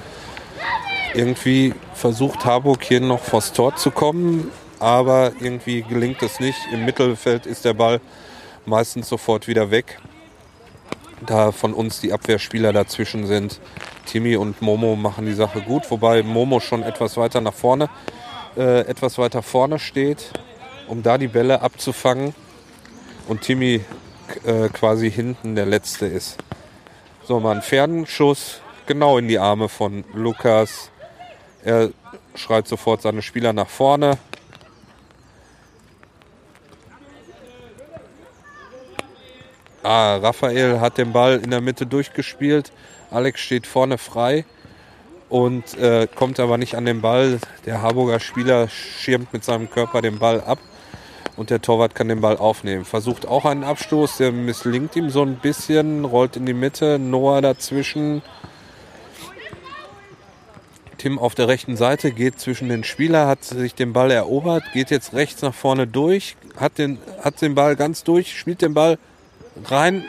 Irgendwie versucht Harburg hier noch vors Tor zu kommen, aber irgendwie gelingt es nicht. Im Mittelfeld ist der Ball meistens sofort wieder weg, da von uns die Abwehrspieler dazwischen sind. Timmy und Momo machen die Sache gut, wobei Momo schon etwas weiter nach vorne, äh, etwas weiter vorne steht, um da die Bälle abzufangen. Und Timmy äh, quasi hinten der letzte ist. So, mal ein Fernschuss genau in die Arme von Lukas. Er schreit sofort seine Spieler nach vorne. Ah, Raphael hat den Ball in der Mitte durchgespielt. Alex steht vorne frei und äh, kommt aber nicht an den Ball. Der Harburger Spieler schirmt mit seinem Körper den Ball ab und der Torwart kann den Ball aufnehmen. Versucht auch einen Abstoß, der misslingt ihm so ein bisschen, rollt in die Mitte, Noah dazwischen. Tim auf der rechten Seite geht zwischen den Spieler, hat sich den Ball erobert, geht jetzt rechts nach vorne durch, hat den, hat den Ball ganz durch, spielt den Ball rein,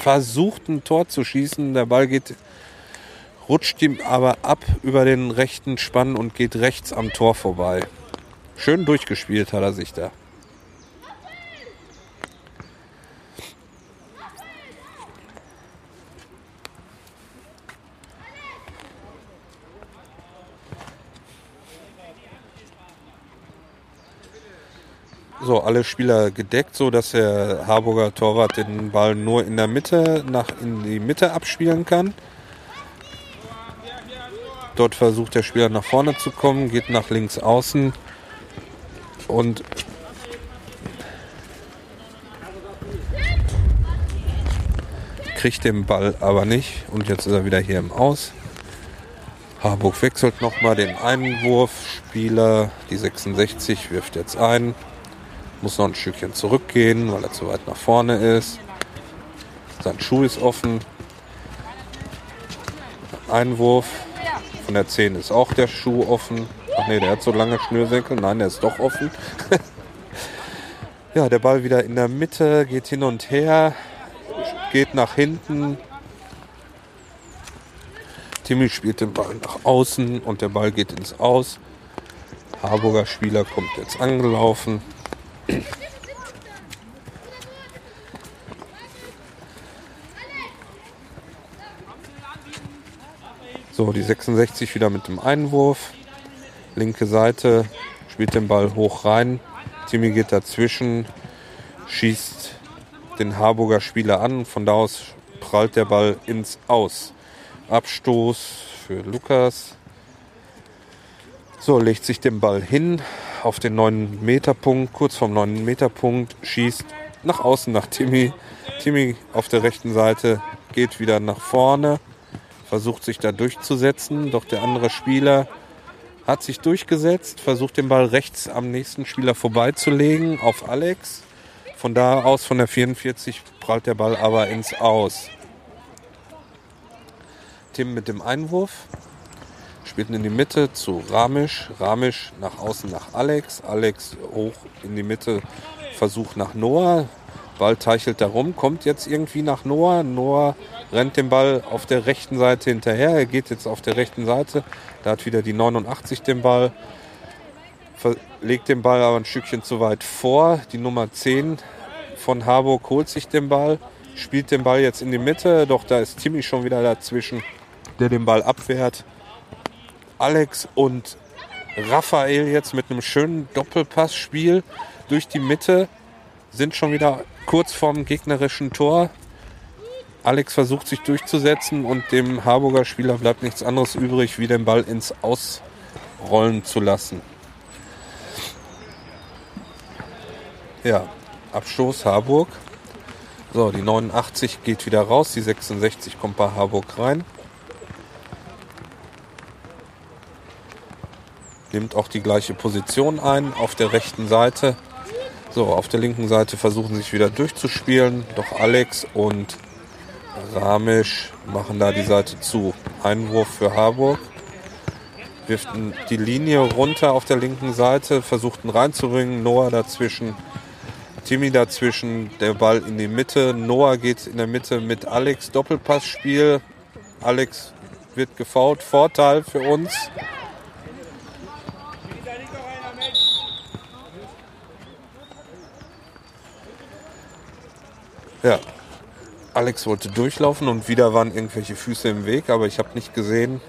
versucht ein Tor zu schießen. Der Ball geht, rutscht ihm aber ab über den rechten Spann und geht rechts am Tor vorbei. Schön durchgespielt hat er sich da. So, alle Spieler gedeckt, so dass der Harburger Torwart den Ball nur in der Mitte nach in die Mitte abspielen kann. Dort versucht der Spieler nach vorne zu kommen, geht nach links außen und kriegt den Ball aber nicht. Und jetzt ist er wieder hier im Aus. Harburg wechselt nochmal den Einwurf. Spieler, die 66, wirft jetzt ein. Muss noch ein Stückchen zurückgehen, weil er zu weit nach vorne ist. Sein Schuh ist offen. Einwurf. Von der 10 ist auch der Schuh offen. Ach nee, der hat so lange Schnürsenkel. Nein, der ist doch offen. [LAUGHS] ja, der Ball wieder in der Mitte, geht hin und her, geht nach hinten. Timmy spielt den Ball nach außen und der Ball geht ins Aus. Harburger Spieler kommt jetzt angelaufen. So, die 66 wieder mit dem Einwurf. Linke Seite, spielt den Ball hoch rein. Timmy geht dazwischen, schießt den Harburger Spieler an. Von da aus prallt der Ball ins Aus. Abstoß für Lukas. So, legt sich den Ball hin auf den 9 Meter Punkt, kurz vom 9 Meter Punkt, schießt nach außen nach Timmy. Timmy auf der rechten Seite geht wieder nach vorne, versucht sich da durchzusetzen, doch der andere Spieler hat sich durchgesetzt, versucht den Ball rechts am nächsten Spieler vorbeizulegen auf Alex. Von da aus, von der 44, prallt der Ball aber ins Aus. Tim mit dem Einwurf. Spielten in die Mitte zu Ramisch, Ramisch nach außen nach Alex, Alex hoch in die Mitte, Versuch nach Noah, Ball teichelt da rum, kommt jetzt irgendwie nach Noah, Noah rennt den Ball auf der rechten Seite hinterher, er geht jetzt auf der rechten Seite, da hat wieder die 89 den Ball, legt den Ball aber ein Stückchen zu weit vor, die Nummer 10 von Harburg holt sich den Ball, spielt den Ball jetzt in die Mitte, doch da ist Timmy schon wieder dazwischen, der den Ball abwehrt. Alex und Raphael jetzt mit einem schönen Doppelpassspiel durch die Mitte sind schon wieder kurz vorm gegnerischen Tor. Alex versucht sich durchzusetzen und dem Harburger Spieler bleibt nichts anderes übrig, wie den Ball ins Ausrollen zu lassen. Ja, Abstoß Harburg. So, die 89 geht wieder raus, die 66 kommt bei Harburg rein. Nimmt auch die gleiche Position ein auf der rechten Seite. So, auf der linken Seite versuchen sich wieder durchzuspielen. Doch Alex und Ramisch machen da die Seite zu. Einwurf für Harburg. Wirften die Linie runter auf der linken Seite, versuchten reinzubringen. Noah dazwischen Timmy dazwischen, der Ball in die Mitte. Noah geht in der Mitte mit Alex. Doppelpassspiel. Alex wird gefault. Vorteil für uns. Ja, Alex wollte durchlaufen und wieder waren irgendwelche Füße im Weg, aber ich habe nicht gesehen,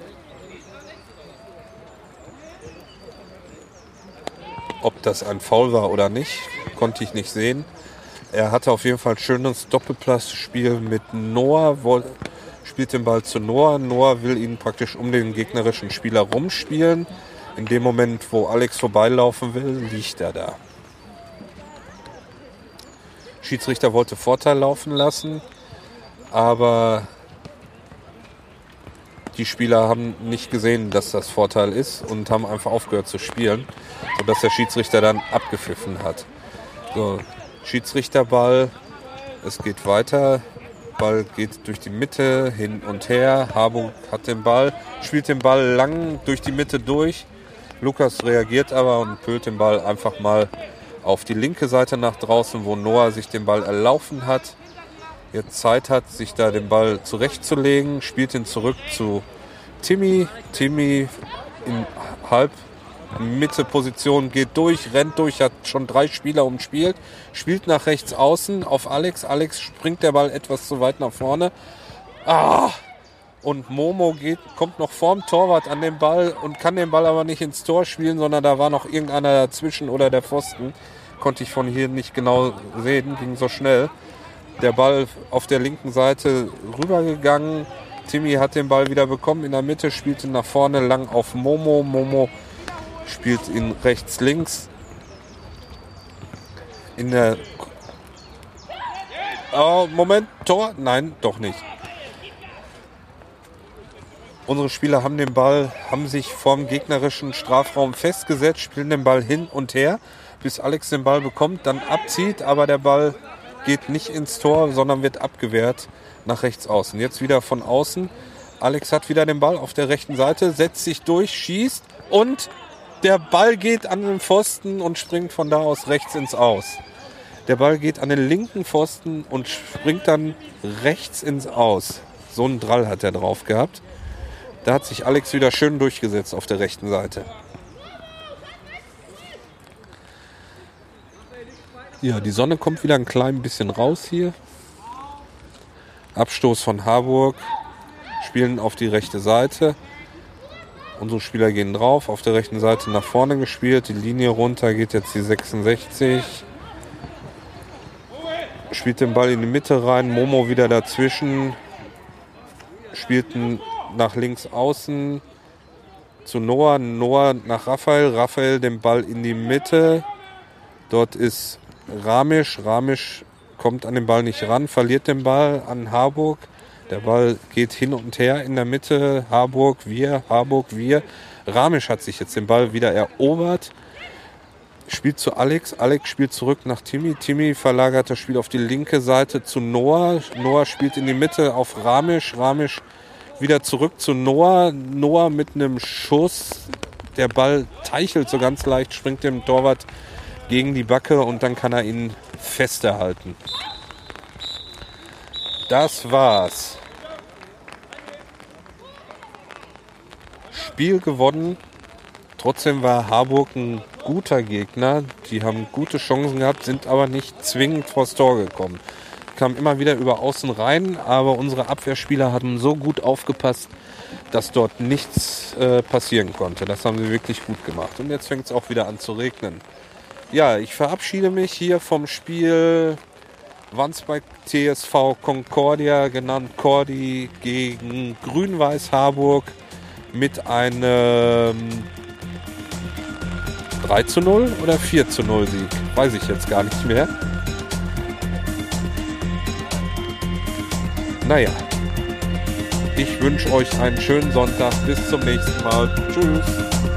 ob das ein Foul war oder nicht konnte ich nicht sehen. Er hatte auf jeden Fall ein schönes Doppelpassspiel mit Noah, spielt den Ball zu Noah. Noah will ihn praktisch um den gegnerischen Spieler rumspielen. In dem Moment, wo Alex vorbeilaufen will, liegt er da. Schiedsrichter wollte Vorteil laufen lassen, aber die Spieler haben nicht gesehen, dass das Vorteil ist und haben einfach aufgehört zu spielen, sodass der Schiedsrichter dann abgepfiffen hat. So, Schiedsrichterball. Es geht weiter. Ball geht durch die Mitte hin und her. Harburg hat den Ball, spielt den Ball lang durch die Mitte durch. Lukas reagiert aber und pölt den Ball einfach mal auf die linke Seite nach draußen, wo Noah sich den Ball erlaufen hat. Jetzt Zeit hat, sich da den Ball zurechtzulegen, spielt ihn zurück zu Timmy. Timmy in halb Mitte-Position geht durch, rennt durch, hat schon drei Spieler umspielt, spielt nach rechts außen auf Alex. Alex springt der Ball etwas zu weit nach vorne. Ah! Und Momo geht, kommt noch vorm Torwart an den Ball und kann den Ball aber nicht ins Tor spielen, sondern da war noch irgendeiner dazwischen oder der Pfosten. Konnte ich von hier nicht genau sehen, ging so schnell. Der Ball auf der linken Seite rübergegangen. Timmy hat den Ball wieder bekommen in der Mitte, spielte nach vorne lang auf Momo. Momo spielt ihn rechts links. In der oh, Moment, Tor? Nein, doch nicht. Unsere Spieler haben den Ball, haben sich vorm gegnerischen Strafraum festgesetzt, spielen den Ball hin und her, bis Alex den Ball bekommt, dann abzieht, aber der Ball geht nicht ins Tor, sondern wird abgewehrt nach rechts außen. Jetzt wieder von außen. Alex hat wieder den Ball auf der rechten Seite, setzt sich durch, schießt und der Ball geht an den Pfosten und springt von da aus rechts ins Aus. Der Ball geht an den linken Pfosten und springt dann rechts ins Aus. So einen Drall hat er drauf gehabt. Da hat sich Alex wieder schön durchgesetzt auf der rechten Seite. Ja, die Sonne kommt wieder ein klein bisschen raus hier. Abstoß von Harburg. Spielen auf die rechte Seite. Unsere Spieler gehen drauf, auf der rechten Seite nach vorne gespielt, die Linie runter geht jetzt die 66. Spielt den Ball in die Mitte rein, Momo wieder dazwischen, spielt nach links außen zu Noah, Noah nach Raphael, Raphael den Ball in die Mitte. Dort ist Ramisch, Ramisch kommt an den Ball nicht ran, verliert den Ball an Harburg. Der Ball geht hin und her in der Mitte. Harburg, wir, Harburg, wir. Ramisch hat sich jetzt den Ball wieder erobert. Spielt zu Alex. Alex spielt zurück nach Timmy. Timmy verlagert das Spiel auf die linke Seite zu Noah. Noah spielt in die Mitte auf Ramisch. Ramisch Wieder zurück zu Noah. Noah mit einem Schuss. Der Ball teichelt so ganz leicht, springt dem Torwart gegen die Backe und dann kann er ihn festhalten. Das war's. Spiel gewonnen. Trotzdem war Harburg ein guter Gegner. Die haben gute Chancen gehabt, sind aber nicht zwingend vors Tor gekommen. Kamen immer wieder über außen rein, aber unsere Abwehrspieler haben so gut aufgepasst, dass dort nichts äh, passieren konnte. Das haben sie wirklich gut gemacht. Und jetzt fängt es auch wieder an zu regnen. Ja, ich verabschiede mich hier vom Spiel Wandsbek TSV Concordia, genannt Cordi, gegen Grün-Weiß Harburg mit einem 3 zu 0 oder 4 zu 0 Sieg. Weiß ich jetzt gar nicht mehr. Naja, ich wünsche euch einen schönen Sonntag. Bis zum nächsten Mal. Tschüss.